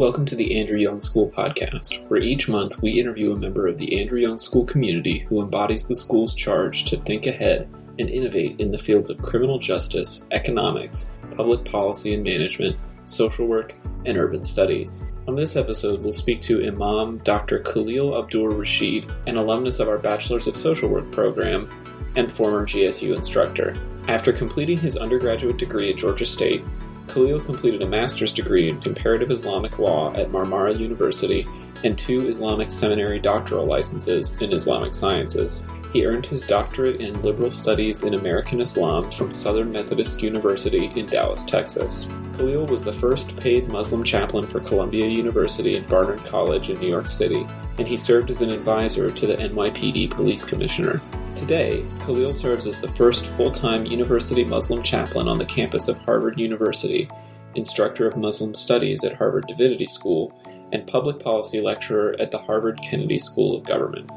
Welcome to the Andrew Young School Podcast, where each month we interview a member of the Andrew Young School community who embodies the school's charge to think ahead and innovate in the fields of criminal justice, economics, public policy and management, social work, and urban studies. On this episode, we'll speak to Imam Dr. Khalil Abdur-Rashid, an alumnus of our Bachelor's of Social Work program and former GSU instructor. After completing his undergraduate degree at Georgia State, Khalil completed a master's degree in comparative Islamic law at Marmara University and two Islamic seminary doctoral licenses in Islamic sciences. He earned his doctorate in liberal studies in American Islam from Southern Methodist University in Dallas, Texas. Khalil was the first paid Muslim chaplain for Columbia University and Barnard College in New York City, and he served as an advisor to the NYPD police commissioner. Today, Khalil serves as the first full time university Muslim chaplain on the campus of Harvard University, instructor of Muslim studies at Harvard Divinity School, and public policy lecturer at the Harvard Kennedy School of Government.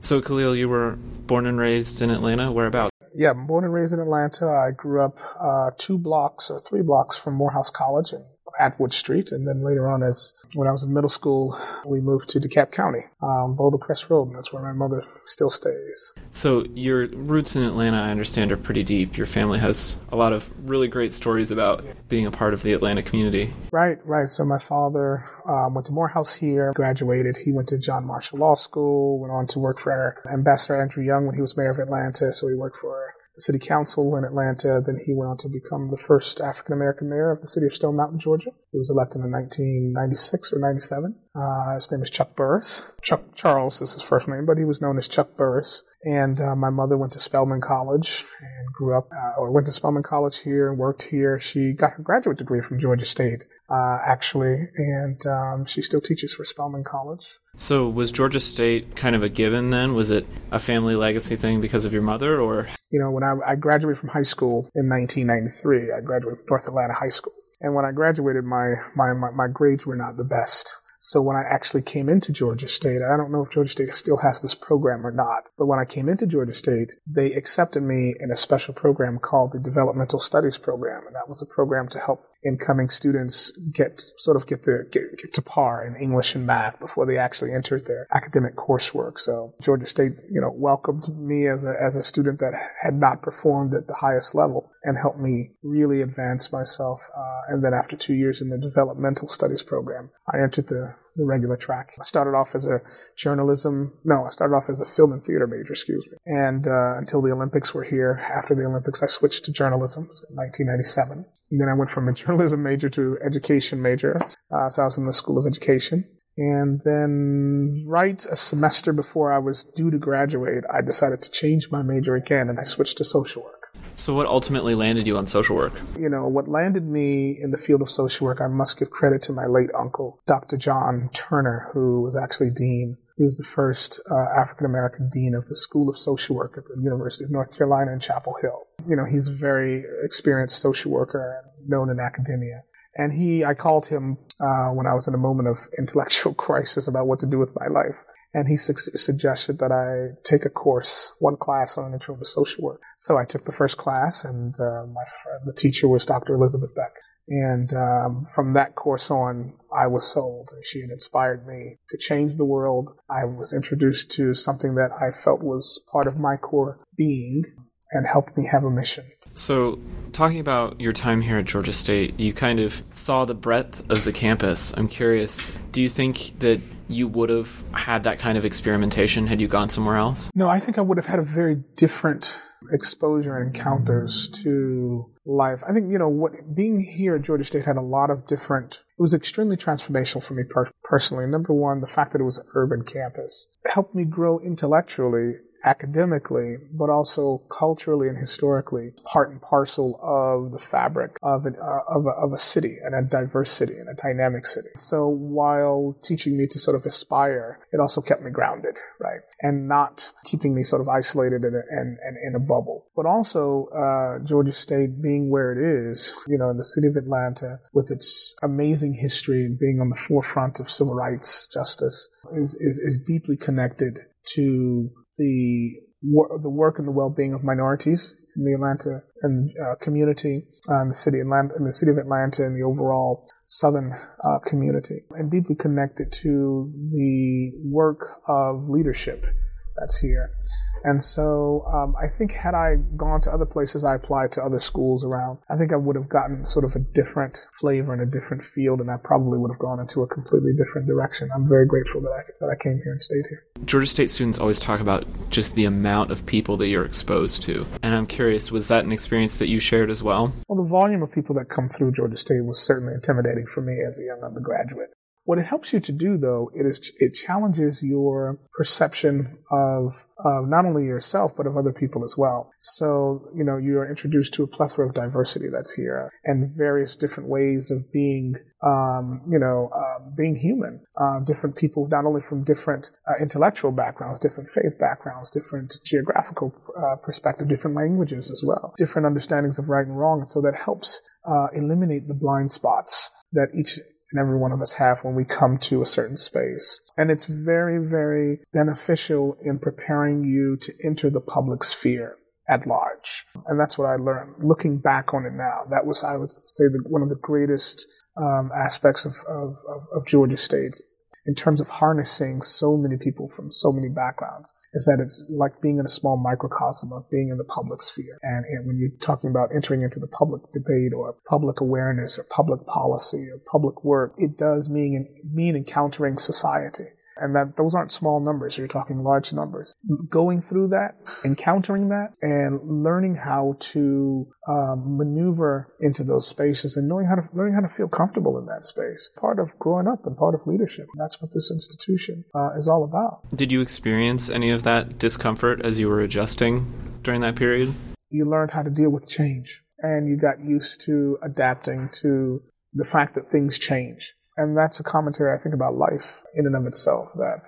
So, Khalil, you were born and raised in Atlanta. Whereabouts? Yeah, born and raised in Atlanta. I grew up uh, two blocks or three blocks from Morehouse College in Atwood Street, and then later on, as when I was in middle school, we moved to DeKalb County, um, Boulder Crest Road, and that's where my mother still stays. So your roots in Atlanta, I understand, are pretty deep. Your family has a lot of really great stories about being a part of the Atlanta community. Right, right. So my father um, went to Morehouse here, graduated. He went to John Marshall Law School, went on to work for Ambassador Andrew Young when he was mayor of Atlanta. So he worked for city council in Atlanta. Then he went on to become the first African American mayor of the city of Stone Mountain, Georgia. He was elected in 1996 or 97. Uh, his name is Chuck Burris. Chuck Charles is his first name, but he was known as Chuck Burris. And uh, my mother went to Spelman College and grew up, uh, or went to Spelman College here and worked here. She got her graduate degree from Georgia State, uh, actually, and um, she still teaches for Spelman College. So was Georgia State kind of a given then? Was it a family legacy thing because of your mother, or? You know, when I, I graduated from high school in 1993, I graduated North Atlanta High School. And when I graduated, my, my, my, my grades were not the best. So when I actually came into Georgia State, I don't know if Georgia State still has this program or not, but when I came into Georgia State, they accepted me in a special program called the Developmental Studies Program. And that was a program to help incoming students get sort of get their get, get to par in English and math before they actually entered their academic coursework. So Georgia State, you know, welcomed me as a as a student that had not performed at the highest level and helped me really advance myself. Uh, and then after two years in the developmental studies program, I entered the the regular track. I started off as a journalism, no, I started off as a film and theater major, excuse me. And uh, until the Olympics were here, after the Olympics, I switched to journalism in 1997. Then I went from a journalism major to education major. Uh, so I was in the School of Education. And then, right a semester before I was due to graduate, I decided to change my major again and I switched to social work. So, what ultimately landed you on social work? You know, what landed me in the field of social work, I must give credit to my late uncle, Dr. John Turner, who was actually dean. He was the first uh, African American dean of the School of Social Work at the University of North Carolina in Chapel Hill. You know, he's a very experienced social worker and known in academia. And he, I called him uh, when I was in a moment of intellectual crisis about what to do with my life and he su- suggested that I take a course, one class on an intro to social work. So I took the first class, and uh, my friend, the teacher was Dr. Elizabeth Beck. And um, from that course on, I was sold. She had inspired me to change the world. I was introduced to something that I felt was part of my core being and helped me have a mission. So, talking about your time here at Georgia State, you kind of saw the breadth of the campus. I'm curious, do you think that you would have had that kind of experimentation had you gone somewhere else? No, I think I would have had a very different exposure and encounters to life. I think, you know, what being here at Georgia State had a lot of different, it was extremely transformational for me per- personally. Number one, the fact that it was an urban campus helped me grow intellectually academically, but also culturally and historically, part and parcel of the fabric of, an, uh, of, a, of a city and a diverse city and a dynamic city. So while teaching me to sort of aspire, it also kept me grounded, right? And not keeping me sort of isolated and, and, in a bubble. But also, uh, Georgia State being where it is, you know, in the city of Atlanta with its amazing history and being on the forefront of civil rights justice is, is, is deeply connected to the wor- the work and the well-being of minorities in the Atlanta and uh, community, uh, in the city Atlanta, in the city of Atlanta, and the overall Southern uh, community, and deeply connected to the work of leadership that's here. And so um, I think had I gone to other places, I applied to other schools around, I think I would have gotten sort of a different flavor and a different field, and I probably would have gone into a completely different direction. I'm very grateful that I, that I came here and stayed here. Georgia State students always talk about just the amount of people that you're exposed to. And I'm curious, was that an experience that you shared as well? Well, the volume of people that come through Georgia State was certainly intimidating for me as a young undergraduate. What it helps you to do, though, it is it challenges your perception of not only yourself but of other people as well. So you know you are introduced to a plethora of diversity that's here and various different ways of being, um, you know, uh, being human. Uh, different people, not only from different uh, intellectual backgrounds, different faith backgrounds, different geographical uh, perspective, different languages as well, different understandings of right and wrong, and so that helps uh, eliminate the blind spots that each and every one of us have when we come to a certain space. And it's very, very beneficial in preparing you to enter the public sphere at large. And that's what I learned. Looking back on it now, that was, I would say, the, one of the greatest um, aspects of, of, of, of Georgia State in terms of harnessing so many people from so many backgrounds is that it's like being in a small microcosm of being in the public sphere. And, and when you're talking about entering into the public debate or public awareness or public policy or public work, it does mean, mean encountering society and that those aren't small numbers. You're talking large numbers. Going through that, encountering that, and learning how to um, maneuver into those spaces and knowing how to learning how to feel comfortable in that space. Part of growing up and part of leadership. That's what this institution uh, is all about. Did you experience any of that discomfort as you were adjusting during that period? You learned how to deal with change, and you got used to adapting to the fact that things change and that's a commentary, I think, about life in and of itself. That,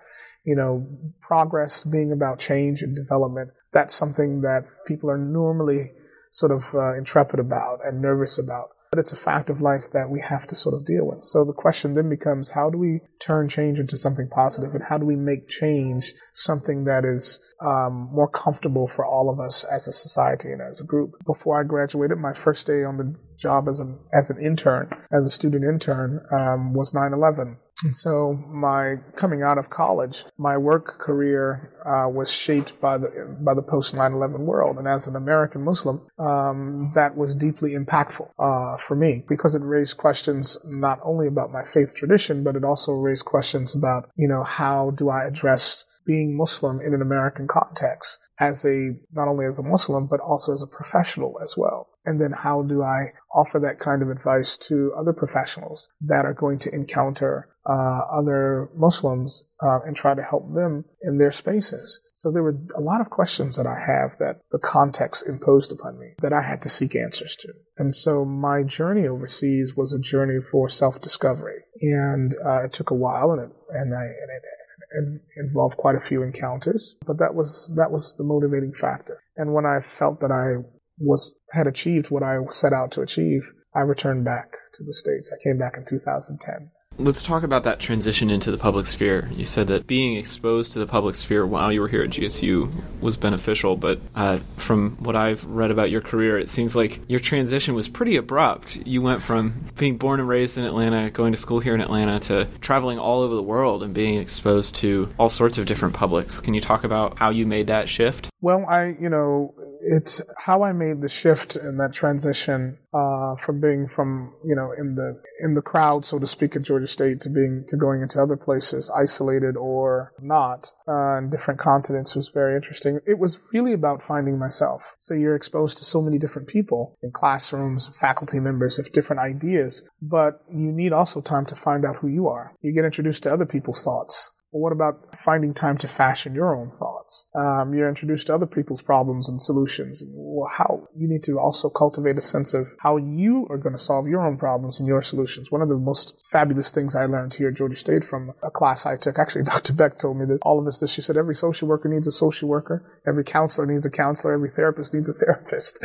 you know, progress being about change and development, that's something that people are normally sort of uh, intrepid about and nervous about. But it's a fact of life that we have to sort of deal with. So the question then becomes how do we turn change into something positive and how do we make change something that is um, more comfortable for all of us as a society and as a group? Before I graduated, my first day on the job as an, as an intern, as a student intern, um, was 9 11. So my coming out of college, my work career uh, was shaped by the by the post 9/11 world, and as an American Muslim, um, that was deeply impactful uh, for me because it raised questions not only about my faith tradition, but it also raised questions about you know how do I address being Muslim in an American context as a not only as a Muslim but also as a professional as well. And then how do I offer that kind of advice to other professionals that are going to encounter uh, other Muslims uh, and try to help them in their spaces? So there were a lot of questions that I have that the context imposed upon me that I had to seek answers to. And so my journey overseas was a journey for self-discovery, and uh, it took a while, and it and I and it involved quite a few encounters, but that was that was the motivating factor. And when I felt that I was had achieved what I set out to achieve, I returned back to the states. I came back in 2010. Let's talk about that transition into the public sphere. You said that being exposed to the public sphere while you were here at GSU was beneficial, but uh, from what I've read about your career, it seems like your transition was pretty abrupt. You went from being born and raised in Atlanta, going to school here in Atlanta, to traveling all over the world and being exposed to all sorts of different publics. Can you talk about how you made that shift? Well, I, you know, it's how I made the shift and that transition uh, from being from you know in the in the crowd, so to speak, at Georgia State to being to going into other places, isolated or not, uh, different continents was very interesting. It was really about finding myself. So you're exposed to so many different people in classrooms, faculty members of different ideas, but you need also time to find out who you are. You get introduced to other people's thoughts well, what about finding time to fashion your own thoughts? Um, you're introduced to other people's problems and solutions. well, how you need to also cultivate a sense of how you are going to solve your own problems and your solutions. One of the most fabulous things I learned here at Georgia State from a class I took, actually, Dr. Beck told me this, all of us this. She said, every social worker needs a social worker, every counselor needs a counselor, every therapist needs a therapist,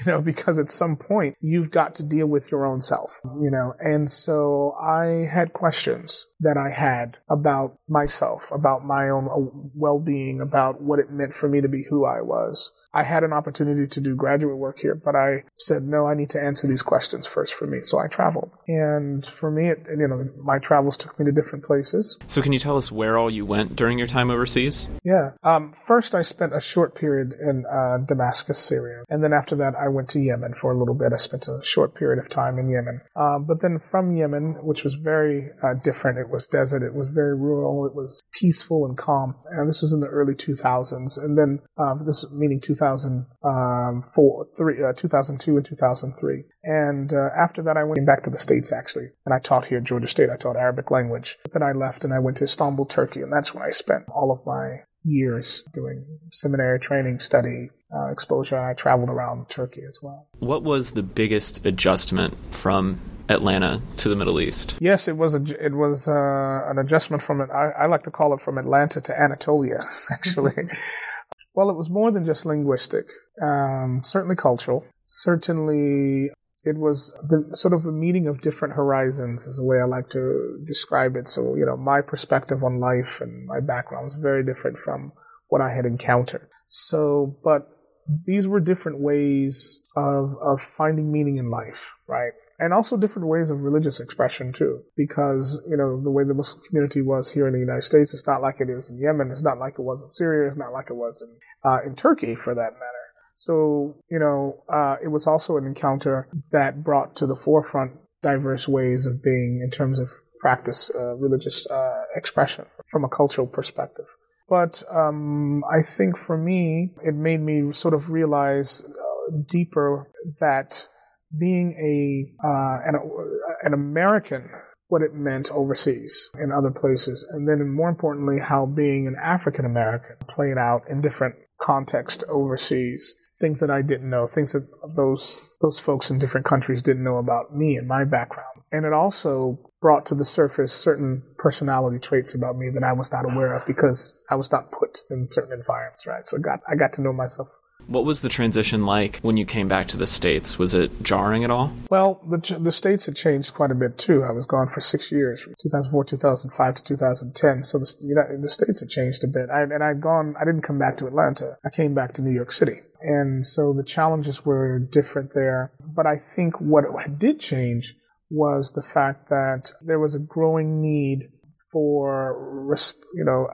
you know, because at some point you've got to deal with your own self, you know, and so I had questions that I had about myself, about my own uh, well being, about what it meant for me to be who I was. I had an opportunity to do graduate work here, but I said, no, I need to answer these questions first for me. So I traveled. And for me, it, you know, my travels took me to different places. So can you tell us where all you went during your time overseas? Yeah. Um, first, I spent a short period in uh, Damascus, Syria. And then after that, I went to Yemen for a little bit. I spent a short period of time in Yemen. Uh, but then from Yemen, which was very uh, different, it was desert, it was very rural, it was peaceful and calm. And this was in the early 2000s. And then uh, this meaning 2004, three, uh, 2002 and 2003. And uh, after that, I went back to the States actually, and I taught here at Georgia State. I taught Arabic language. But then I left and I went to Istanbul, Turkey, and that's when I spent all of my years doing seminary training, study, uh, exposure, I traveled around Turkey as well. What was the biggest adjustment from Atlanta to the Middle East? Yes, it was a, it was uh, an adjustment from it. I, I, like to call it from Atlanta to Anatolia, actually. Well, it was more than just linguistic. Um, certainly cultural. Certainly, it was the sort of a meeting of different horizons, is the way I like to describe it. So, you know, my perspective on life and my background was very different from what I had encountered. So, but these were different ways of, of finding meaning in life, right? And also different ways of religious expression too, because, you know, the way the Muslim community was here in the United States, it's not like it is in Yemen, it's not like it was in Syria, it's not like it was in, uh, in Turkey for that matter. So, you know, uh, it was also an encounter that brought to the forefront diverse ways of being in terms of practice, uh, religious uh, expression from a cultural perspective. But um, I think for me, it made me sort of realize uh, deeper that being a uh, an, an American, what it meant overseas in other places, and then more importantly, how being an African American played out in different contexts overseas. Things that I didn't know, things that those those folks in different countries didn't know about me and my background. And it also brought to the surface certain personality traits about me that I was not aware of because I was not put in certain environments, right? So got I got to know myself. What was the transition like when you came back to the states? Was it jarring at all? Well, the the states had changed quite a bit too. I was gone for six years, from 2004, 2005 to 2010. So the you know, the states had changed a bit. I, and I'd gone. I didn't come back to Atlanta. I came back to New York City. And so the challenges were different there. But I think what did change was the fact that there was a growing need for, you know,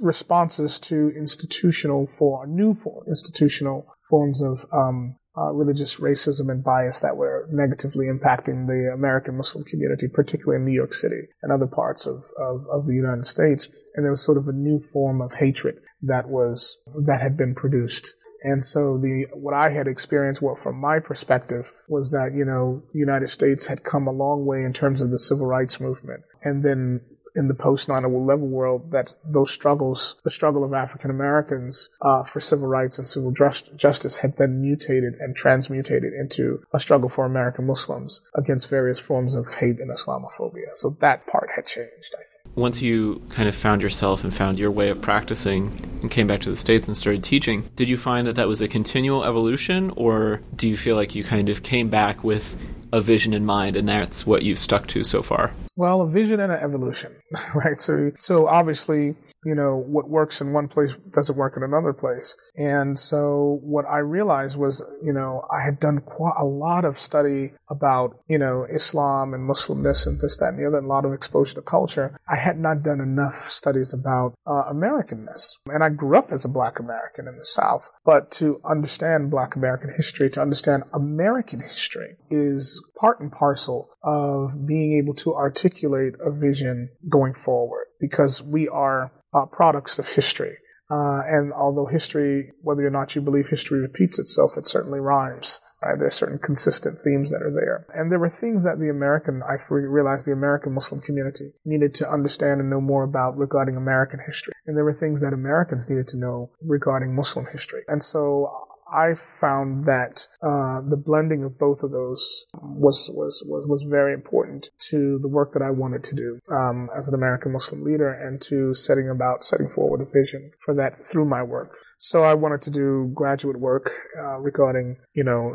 responses to institutional for new for institutional forms of um, uh, religious racism and bias that were negatively impacting the American Muslim community, particularly in New York City and other parts of, of, of the United States. And there was sort of a new form of hatred that was that had been produced and so the what I had experienced, what from my perspective, was that you know the United States had come a long way in terms of the civil rights movement, and then in the post 9/11 world that those struggles, the struggle of African Americans uh, for civil rights and civil just, justice, had then mutated and transmutated into a struggle for American Muslims against various forms of hate and Islamophobia. So that part had changed, I think. Once you kind of found yourself and found your way of practicing and came back to the States and started teaching, did you find that that was a continual evolution, or do you feel like you kind of came back with a vision in mind and that's what you've stuck to so far? Well, a vision and an evolution, right? So, so obviously, you know, what works in one place doesn't work in another place. And so what I realized was, you know, I had done quite a lot of study about, you know, Islam and Muslimness and this, that, and the other, and a lot of exposure to culture. I had not done enough studies about uh, Americanness. And I grew up as a black American in the South. But to understand black American history, to understand American history is part and parcel of being able to articulate a vision going forward because we are uh, products of history. Uh, and although history, whether or not you believe history repeats itself, it certainly rhymes. Right? There are certain consistent themes that are there. And there were things that the American, I realized the American Muslim community needed to understand and know more about regarding American history. And there were things that Americans needed to know regarding Muslim history. And so I found that uh, the blending of both of those was, was was was very important to the work that I wanted to do um, as an American Muslim leader, and to setting about setting forward a vision for that through my work. So I wanted to do graduate work uh, regarding, you know,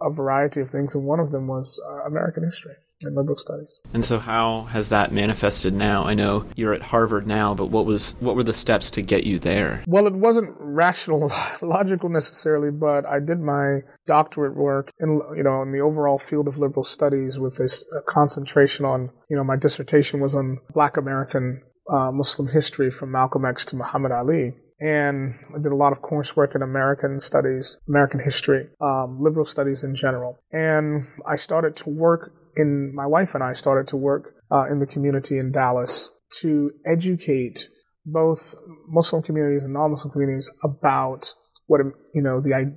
a variety of things, and one of them was uh, American history and liberal studies. And so, how has that manifested now? I know you're at Harvard now, but what was what were the steps to get you there? Well, it wasn't rational, logical necessarily, but I did my doctorate work in you know in the overall field of liberal studies with this concentration on you know my dissertation was on Black American uh, Muslim history from Malcolm X to Muhammad Ali and I did a lot of coursework in American studies, American history, um, liberal studies in general. And I started to work in, my wife and I started to work uh, in the community in Dallas to educate both Muslim communities and non-Muslim communities about what, you know, the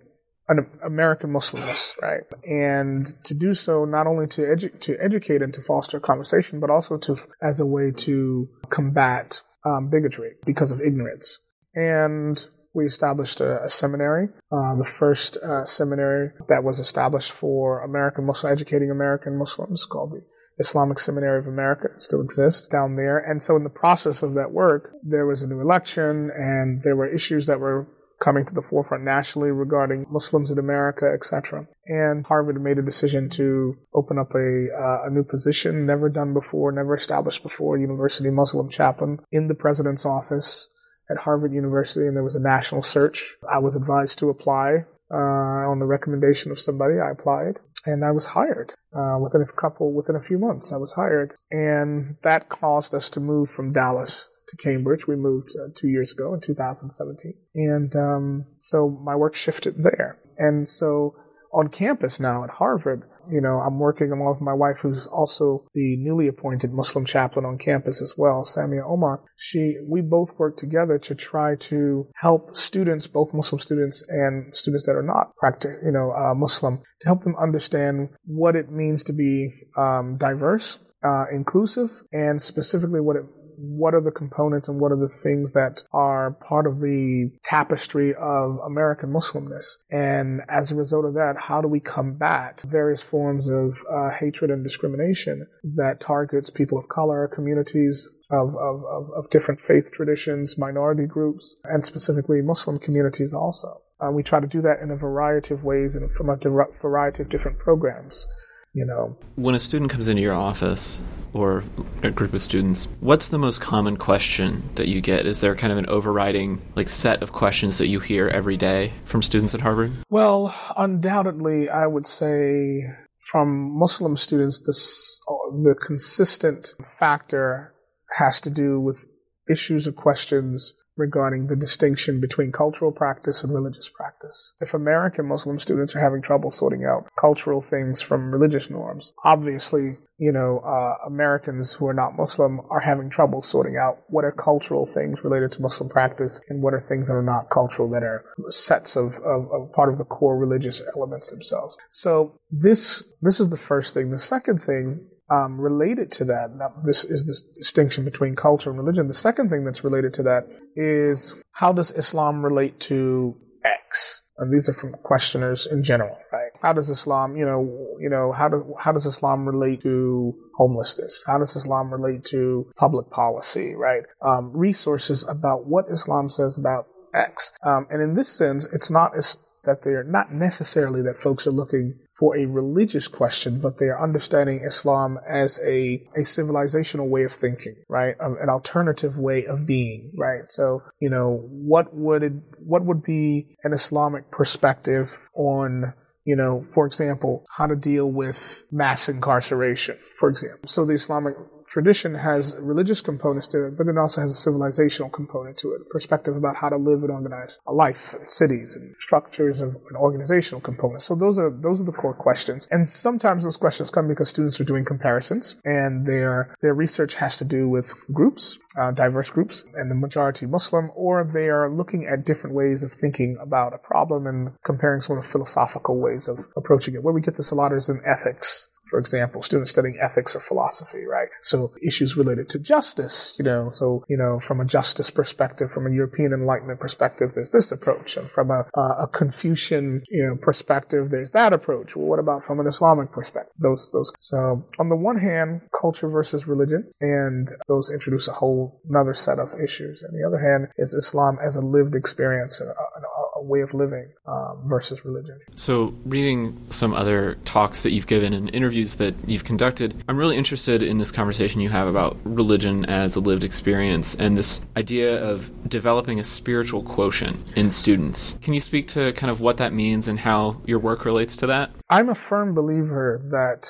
an American Muslimness, right? And to do so, not only to, edu- to educate and to foster conversation, but also to as a way to combat um, bigotry because of ignorance and we established a, a seminary, uh, the first uh, seminary that was established for American Muslim, educating American Muslims called the Islamic Seminary of America. It still exists down there. And so in the process of that work, there was a new election and there were issues that were coming to the forefront nationally regarding Muslims in America, etc. And Harvard made a decision to open up a, uh, a new position, never done before, never established before, University Muslim chaplain in the president's office at Harvard University, and there was a national search. I was advised to apply uh, on the recommendation of somebody. I applied, and I was hired uh, within a couple, within a few months. I was hired, and that caused us to move from Dallas to Cambridge. We moved uh, two years ago in 2017, and um, so my work shifted there. And so on campus now at Harvard, you know, I'm working along with my wife, who's also the newly appointed Muslim chaplain on campus as well, Samia Omar. She, we both work together to try to help students, both Muslim students and students that are not practice, you know, uh, Muslim, to help them understand what it means to be um, diverse, uh, inclusive, and specifically what it what are the components and what are the things that are part of the tapestry of American Muslimness? And as a result of that, how do we combat various forms of uh, hatred and discrimination that targets people of color, communities of, of, of, different faith traditions, minority groups, and specifically Muslim communities also. Uh, we try to do that in a variety of ways and from a variety of different programs you know. When a student comes into your office or a group of students, what's the most common question that you get? Is there kind of an overriding like set of questions that you hear every day from students at Harvard? Well, undoubtedly, I would say from Muslim students, this, the consistent factor has to do with issues or questions regarding the distinction between cultural practice and religious practice. If American Muslim students are having trouble sorting out cultural things from religious norms, obviously, you know, uh, Americans who are not Muslim are having trouble sorting out what are cultural things related to Muslim practice and what are things that are not cultural that are sets of, of, of part of the core religious elements themselves. So this this is the first thing. The second thing um, related to that, now this is this distinction between culture and religion. The second thing that's related to that is how does Islam relate to X? And these are from questioners in general, right? How does Islam, you know, you know, how do how does Islam relate to homelessness? How does Islam relate to public policy, right? Um, resources about what Islam says about X. Um, and in this sense, it's not as that they're not necessarily that folks are looking for a religious question, but they are understanding Islam as a, a civilizational way of thinking, right? An alternative way of being, right? So, you know, what would it, what would be an Islamic perspective on you know, for example, how to deal with mass incarceration, for example. So the Islamic tradition has religious components to it, but it also has a civilizational component to it, perspective about how to live and organize a life, and cities, and structures of an organizational component. So those are those are the core questions. And sometimes those questions come because students are doing comparisons, and their their research has to do with groups, uh, diverse groups, and the majority Muslim, or they are looking at different ways of thinking about a problem and comparing sort of philosophical ways of approaching it. Where we get this a lot is in ethics for example, students studying ethics or philosophy, right? So issues related to justice, you know, so, you know, from a justice perspective, from a European Enlightenment perspective, there's this approach. And from a, a Confucian, you know, perspective, there's that approach. Well, what about from an Islamic perspective? Those, those. So on the one hand, culture versus religion, and those introduce a whole another set of issues. On the other hand, is Islam as a lived experience, a, a way of living um, versus religion. So, reading some other talks that you've given and interviews that you've conducted, I'm really interested in this conversation you have about religion as a lived experience and this idea of developing a spiritual quotient in students. Can you speak to kind of what that means and how your work relates to that? I'm a firm believer that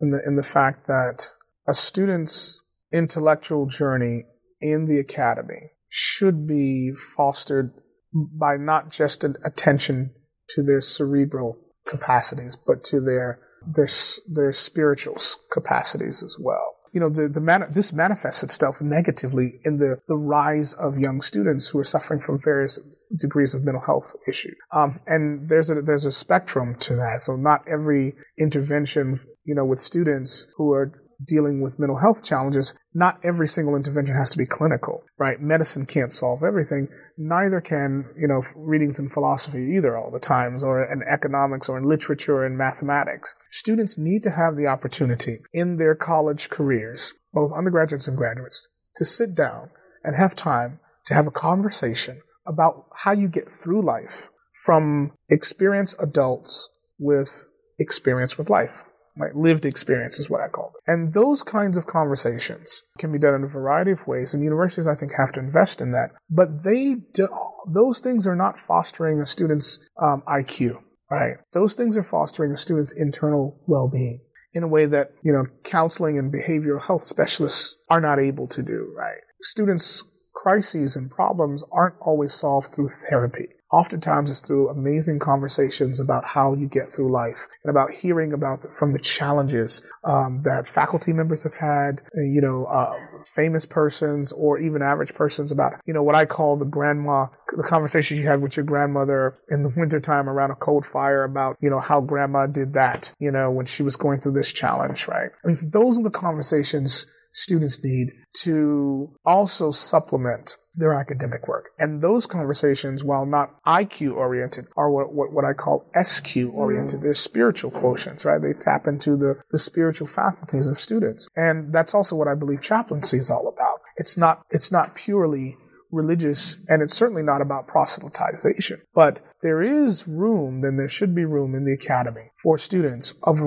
in the in the fact that a student's intellectual journey in the academy should be fostered by not just an attention to their cerebral capacities, but to their their their spiritual capacities as well. You know, the the man, this manifests itself negatively in the the rise of young students who are suffering from various degrees of mental health issue. Um, and there's a there's a spectrum to that. So not every intervention, you know, with students who are dealing with mental health challenges, not every single intervention has to be clinical, right? Medicine can't solve everything. Neither can, you know, readings in philosophy either all the times, or in economics, or in literature and mathematics. Students need to have the opportunity in their college careers, both undergraduates and graduates, to sit down and have time to have a conversation about how you get through life from experienced adults with experience with life. Right? Lived experience is what I call it. And those kinds of conversations can be done in a variety of ways, and universities, I think, have to invest in that. But they do, those things are not fostering a student's um, IQ, right? Those things are fostering a student's internal well-being in a way that, you know, counseling and behavioral health specialists are not able to do, right? Students' crises and problems aren't always solved through therapy. Oftentimes, it's through amazing conversations about how you get through life and about hearing about the, from the challenges um, that faculty members have had, uh, you know, uh, famous persons or even average persons about, you know, what I call the grandma, the conversation you had with your grandmother in the wintertime around a cold fire about, you know, how grandma did that, you know, when she was going through this challenge, right? I mean, those are the conversations students need to also supplement their academic work. And those conversations, while not IQ oriented, are what, what, what I call SQ oriented. Mm. They're spiritual quotients, right? They tap into the, the spiritual faculties of students. And that's also what I believe chaplaincy is all about. It's not, it's not purely religious and it's certainly not about proselytization, but there is room, then there should be room in the academy for students of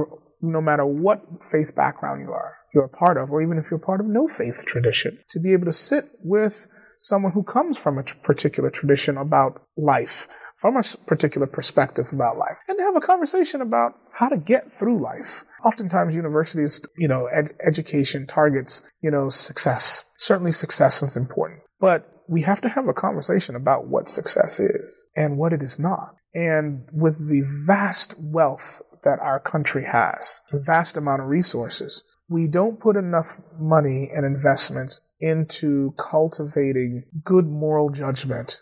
no matter what faith background you are, you're a part of, or even if you're part of no faith tradition, to be able to sit with someone who comes from a particular tradition about life, from a particular perspective about life, and to have a conversation about how to get through life. Oftentimes, universities, you know, ed- education targets, you know, success. Certainly, success is important, but we have to have a conversation about what success is and what it is not. And with the vast wealth that our country has, vast amount of resources, we don't put enough money and investments into cultivating good moral judgment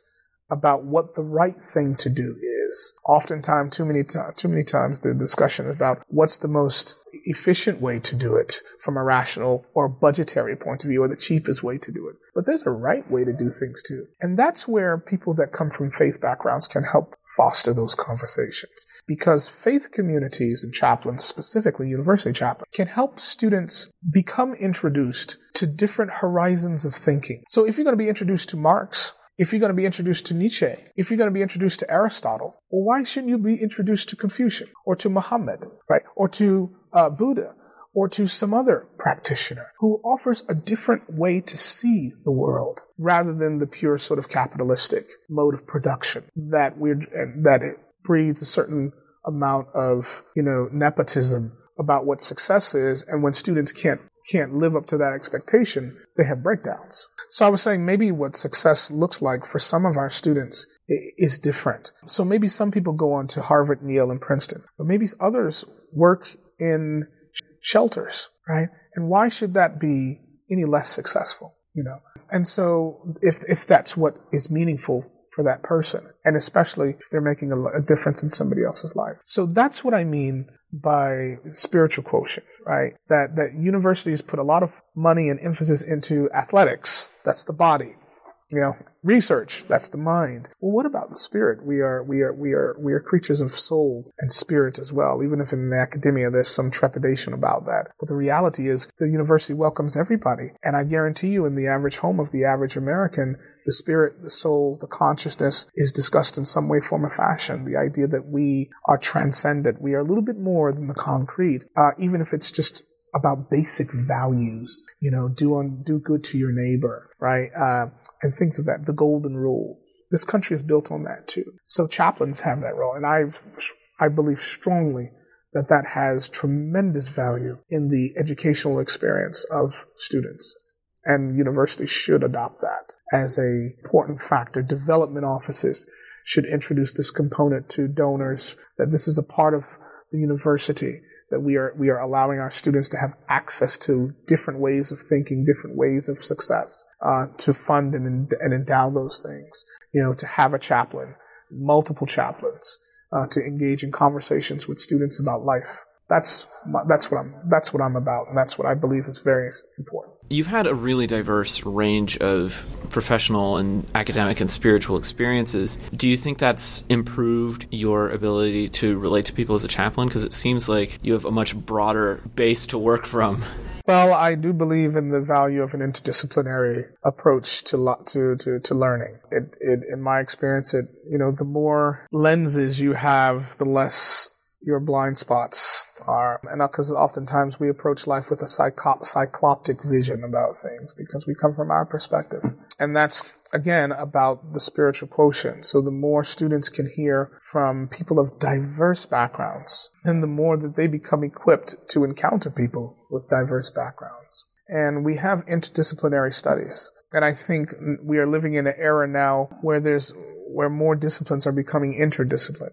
about what the right thing to do is. Oftentimes, too many, t- too many times, the discussion is about what's the most efficient way to do it from a rational or budgetary point of view, or the cheapest way to do it. But there's a right way to do things too. And that's where people that come from faith backgrounds can help foster those conversations. Because faith communities and chaplains, specifically university chaplains, can help students become introduced to different horizons of thinking. So if you're going to be introduced to Marx, if you're going to be introduced to Nietzsche, if you're going to be introduced to Aristotle, well, why shouldn't you be introduced to Confucius or to Muhammad, right? Or to uh, Buddha or to some other practitioner who offers a different way to see the world rather than the pure sort of capitalistic mode of production that we're, that it breeds a certain amount of, you know, nepotism about what success is. And when students can't can't live up to that expectation, they have breakdowns. So I was saying maybe what success looks like for some of our students is different. So maybe some people go on to Harvard, Yale, and Princeton, but maybe others work in shelters, right? And why should that be any less successful, you know? And so if, if that's what is meaningful for that person, and especially if they're making a, a difference in somebody else's life. So that's what I mean by spiritual quotient, right? That that universities put a lot of money and emphasis into athletics. That's the body. You know research. That's the mind. Well what about the spirit? We are we are we are we are creatures of soul and spirit as well. Even if in academia there's some trepidation about that. But the reality is the university welcomes everybody. And i guarantee you in the average home of the average american the spirit, the soul, the consciousness is discussed in some way, form, or fashion. The idea that we are transcendent, we are a little bit more than the concrete, uh, even if it's just about basic values. You know, do on do good to your neighbor, right? Uh, and things of that. The golden rule. This country is built on that too. So chaplains have that role, and I I believe strongly that that has tremendous value in the educational experience of students. And universities should adopt that as a important factor. Development offices should introduce this component to donors that this is a part of the university that we are we are allowing our students to have access to different ways of thinking, different ways of success, uh, to fund and, and endow those things. You know, to have a chaplain, multiple chaplains, uh, to engage in conversations with students about life. That's that's what I'm that's what I'm about, and that's what I believe is very important. You've had a really diverse range of professional and academic and spiritual experiences. Do you think that's improved your ability to relate to people as a chaplain? Because it seems like you have a much broader base to work from. Well, I do believe in the value of an interdisciplinary approach to lo- to, to to learning. It, it, in my experience, it you know the more lenses you have, the less your blind spots are. And because oftentimes we approach life with a cyclop- cycloptic vision about things because we come from our perspective. And that's, again, about the spiritual quotient. So the more students can hear from people of diverse backgrounds, then the more that they become equipped to encounter people with diverse backgrounds. And we have interdisciplinary studies. And I think we are living in an era now where there's where more disciplines are becoming interdisciplinary.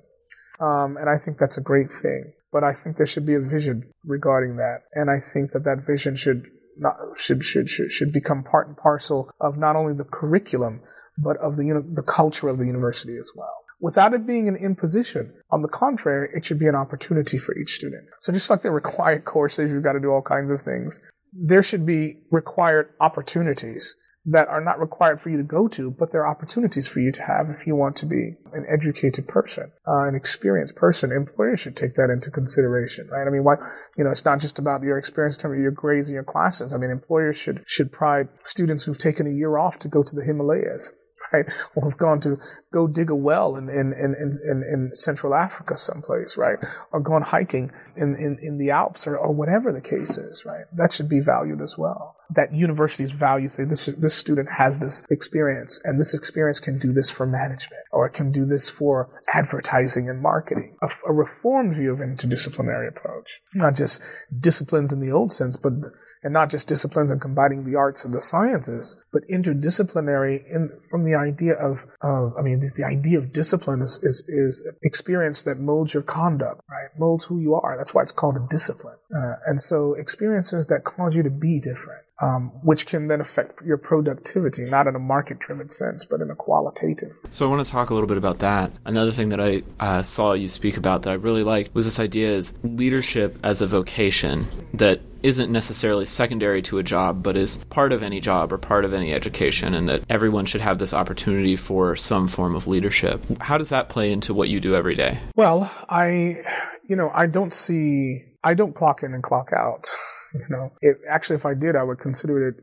Um, and I think that's a great thing. But I think there should be a vision regarding that. And I think that that vision should not, should, should, should, should become part and parcel of not only the curriculum, but of the, the culture of the university as well without it being an imposition. On the contrary, it should be an opportunity for each student. So just like the required courses, you've got to do all kinds of things. There should be required opportunities that are not required for you to go to, but they're opportunities for you to have if you want to be an educated person, uh, an experienced person. Employers should take that into consideration, right? I mean, why, you know, it's not just about your experience in terms of your grades and your classes. I mean, employers should, should pride students who've taken a year off to go to the Himalayas right? Or have gone to go dig a well in, in, in, in, in Central Africa someplace, right? Or gone hiking in, in, in the Alps or, or whatever the case is, right? That should be valued as well. That universities value, say, this, this student has this experience and this experience can do this for management or it can do this for advertising and marketing. A, a reformed view of interdisciplinary approach, not just disciplines in the old sense, but and not just disciplines and combining the arts and the sciences, but interdisciplinary in from the idea of, of I mean, this, the idea of discipline is, is, is experience that molds your conduct, right? Molds who you are. That's why it's called a discipline. Uh, and so experiences that cause you to be different um, which can then affect your productivity, not in a market driven sense, but in a qualitative. So I want to talk a little bit about that. Another thing that I uh, saw you speak about that I really liked was this idea is leadership as a vocation that isn't necessarily secondary to a job, but is part of any job or part of any education, and that everyone should have this opportunity for some form of leadership. How does that play into what you do every day? Well, I, you know, I don't see, I don't clock in and clock out. You know, it, actually, if I did, I would consider it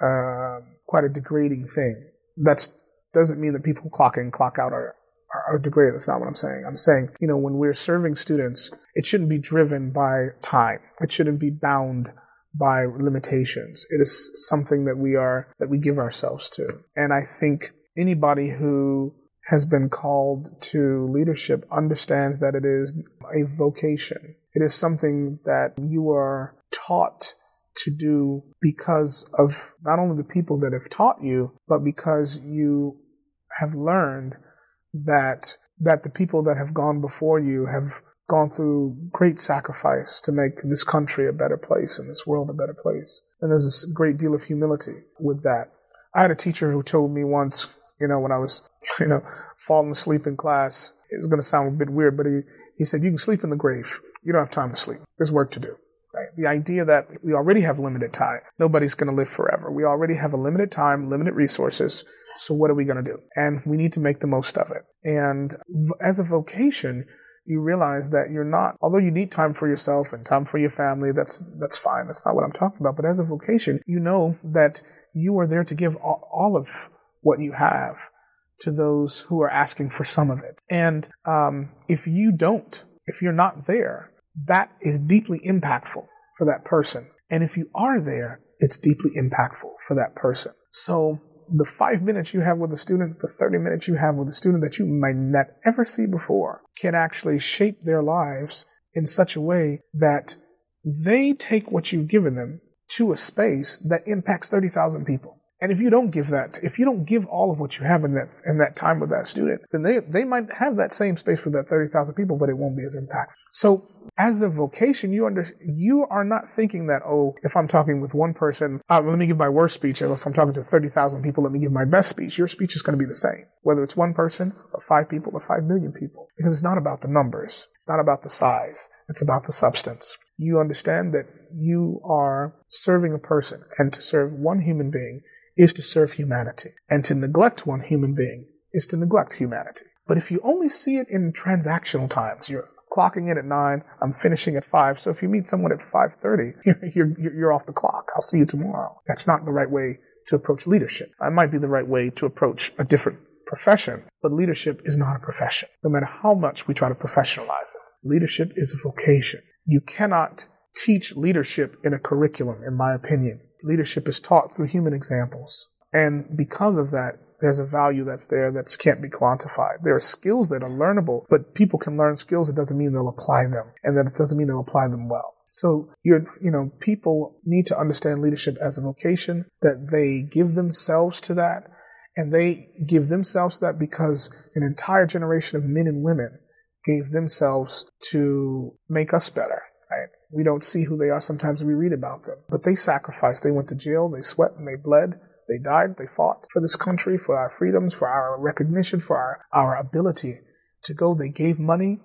uh, quite a degrading thing. That doesn't mean that people clock in, clock out are, are, are degraded. That's not what I'm saying. I'm saying, you know, when we're serving students, it shouldn't be driven by time. It shouldn't be bound by limitations. It is something that we are, that we give ourselves to. And I think anybody who has been called to leadership understands that it is a vocation. It is something that you are taught to do because of not only the people that have taught you, but because you have learned that that the people that have gone before you have gone through great sacrifice to make this country a better place and this world a better place. And there's a great deal of humility with that. I had a teacher who told me once, you know, when I was, you know, falling asleep in class, It's going to sound a bit weird, but he, he said, you can sleep in the grave. You don't have time to sleep. There's work to do. Right? The idea that we already have limited time. Nobody's going to live forever. We already have a limited time, limited resources. So what are we going to do? And we need to make the most of it. And as a vocation, you realize that you're not, although you need time for yourself and time for your family, that's, that's fine. That's not what I'm talking about. But as a vocation, you know that you are there to give all of what you have to those who are asking for some of it. And um, if you don't, if you're not there, that is deeply impactful for that person. And if you are there, it's deeply impactful for that person. So the five minutes you have with a student, the 30 minutes you have with a student that you might not ever see before can actually shape their lives in such a way that they take what you've given them to a space that impacts 30,000 people. And if you don't give that, if you don't give all of what you have in that in that time with that student, then they they might have that same space for that thirty thousand people, but it won't be as impactful. So as a vocation, you under you are not thinking that oh, if I'm talking with one person, uh, let me give my worst speech. If I'm talking to thirty thousand people, let me give my best speech. Your speech is going to be the same, whether it's one person or five people or five million people, because it's not about the numbers. It's not about the size. It's about the substance. You understand that you are serving a person, and to serve one human being is to serve humanity. And to neglect one human being is to neglect humanity. But if you only see it in transactional times, you're clocking in at nine, I'm finishing at five. So if you meet someone at 5.30, you're, you're, you're off the clock. I'll see you tomorrow. That's not the right way to approach leadership. That might be the right way to approach a different profession, but leadership is not a profession. No matter how much we try to professionalize it, leadership is a vocation. You cannot teach leadership in a curriculum, in my opinion leadership is taught through human examples. And because of that, there's a value that's there that can't be quantified. There are skills that are learnable, but people can learn skills. It doesn't mean they'll apply them, and that it doesn't mean they'll apply them well. So you're, you know, people need to understand leadership as a vocation, that they give themselves to that, and they give themselves to that because an entire generation of men and women gave themselves to make us better we don't see who they are. Sometimes we read about them. But they sacrificed. They went to jail. They sweat and they bled. They died. They fought for this country, for our freedoms, for our recognition, for our, our ability to go. They gave money.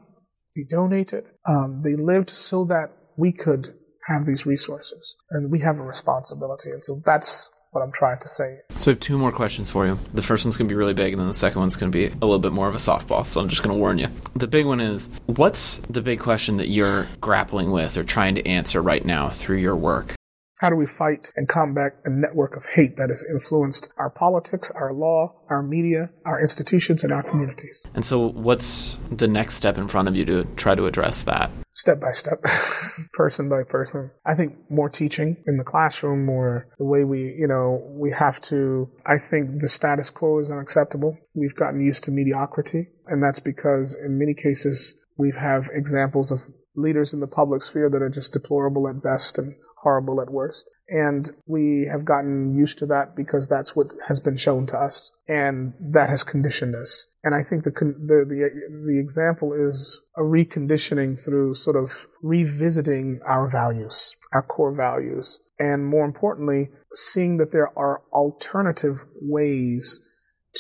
They donated. Um, they lived so that we could have these resources. And we have a responsibility. And so that's what I'm trying to say. So I have two more questions for you. The first one's going to be really big, and then the second one's going to be a little bit more of a softball. So I'm just going to warn you. The big one is what's the big question that you're grappling with or trying to answer right now through your work? How do we fight and combat a network of hate that has influenced our politics, our law, our media, our institutions, and our communities? And so, what's the next step in front of you to try to address that? Step by step, person by person. I think more teaching in the classroom, more the way we, you know, we have to. I think the status quo is unacceptable. We've gotten used to mediocrity, and that's because in many cases we have examples of leaders in the public sphere that are just deplorable at best and horrible at worst. And we have gotten used to that because that's what has been shown to us, and that has conditioned us. And I think the the the, the example is a reconditioning through sort of revisiting our values, our core values, and more importantly, seeing that there are alternative ways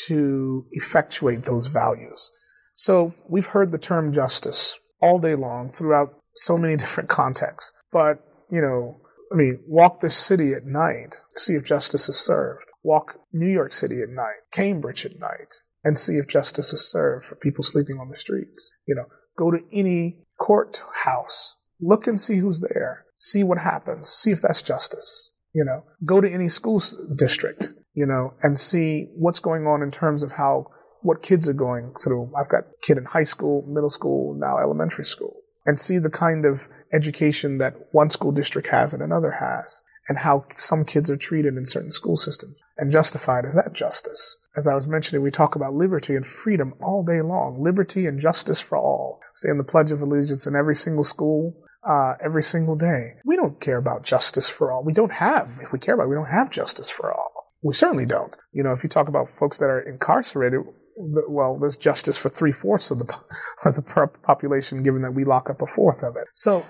to effectuate those values. So we've heard the term justice all day long throughout so many different contexts, but you know, I mean, walk this city at night, see if justice is served. Walk New York City at night, Cambridge at night, and see if justice is served for people sleeping on the streets. You know, go to any courthouse, look and see who's there, see what happens, see if that's justice. You know, go to any school district, you know, and see what's going on in terms of how what kids are going through. I've got kid in high school, middle school, now elementary school, and see the kind of education that one school district has and another has, and how some kids are treated in certain school systems and justified. Is that justice? As I was mentioning, we talk about liberty and freedom all day long. Liberty and justice for all. Say in the Pledge of Allegiance in every single school, uh, every single day. We don't care about justice for all. We don't have, if we care about it, we don't have justice for all. We certainly don't. You know, if you talk about folks that are incarcerated, well, there's justice for three fourths of the of the population, given that we lock up a fourth of it. So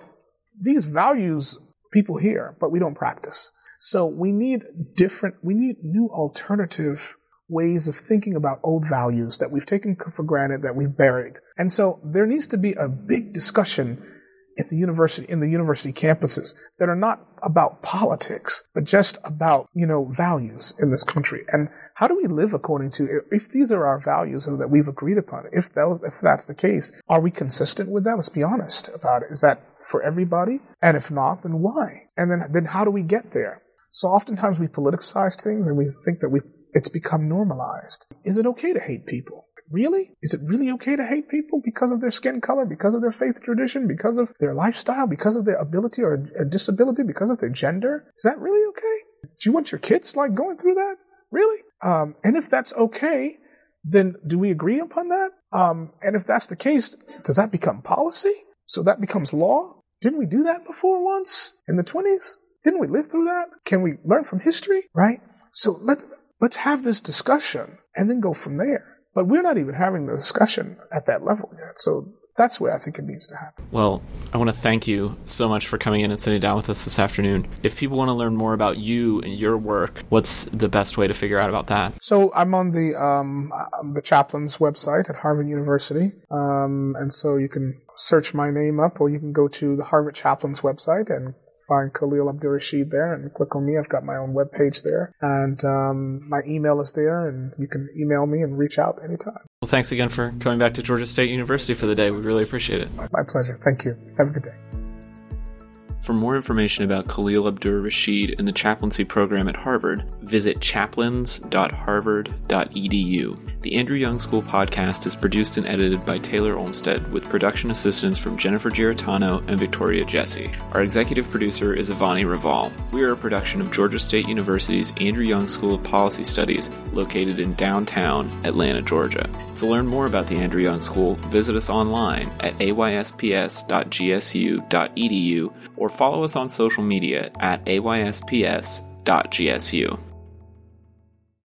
these values people hear, but we don't practice. So we need different, we need new alternative ways of thinking about old values that we've taken for granted, that we've buried. And so there needs to be a big discussion at the university in the university campuses that are not about politics, but just about, you know, values in this country. And how do we live according to if these are our values and that we've agreed upon? If those if that's the case, are we consistent with that? Let's be honest about it. Is that for everybody? And if not, then why? And then then how do we get there? So oftentimes we politicize things and we think that we it's become normalized. Is it okay to hate people? Really? Is it really okay to hate people because of their skin color, because of their faith tradition, because of their lifestyle, because of their ability or, or disability, because of their gender? Is that really okay? Do you want your kids like going through that? Really? Um, and if that's okay, then do we agree upon that? Um, and if that's the case, does that become policy? So that becomes law? Didn't we do that before once in the 20s? Didn't we live through that? Can we learn from history? Right? So let's, let's have this discussion and then go from there. But we're not even having the discussion at that level yet. So that's where I think it needs to happen. Well, I want to thank you so much for coming in and sitting down with us this afternoon. If people want to learn more about you and your work, what's the best way to figure out about that? So I'm on the um, the chaplain's website at Harvard University, um, and so you can search my name up, or you can go to the Harvard Chaplain's website and find Khalil Abdur-Rashid there and click on me. I've got my own web page there, and um, my email is there, and you can email me and reach out anytime. Well, thanks again for coming back to Georgia State University for the day. We really appreciate it. My, my pleasure. Thank you. Have a good day. For more information about Khalil Abdur Rashid and the chaplaincy program at Harvard, visit chaplains.harvard.edu. The Andrew Young School podcast is produced and edited by Taylor Olmsted with production assistance from Jennifer Giratano and Victoria Jesse. Our executive producer is Ivani Raval. We are a production of Georgia State University's Andrew Young School of Policy Studies located in downtown Atlanta, Georgia. To learn more about the Andrew Young School, visit us online at aysps.gsu.edu or follow us on social media at aysps.gsu.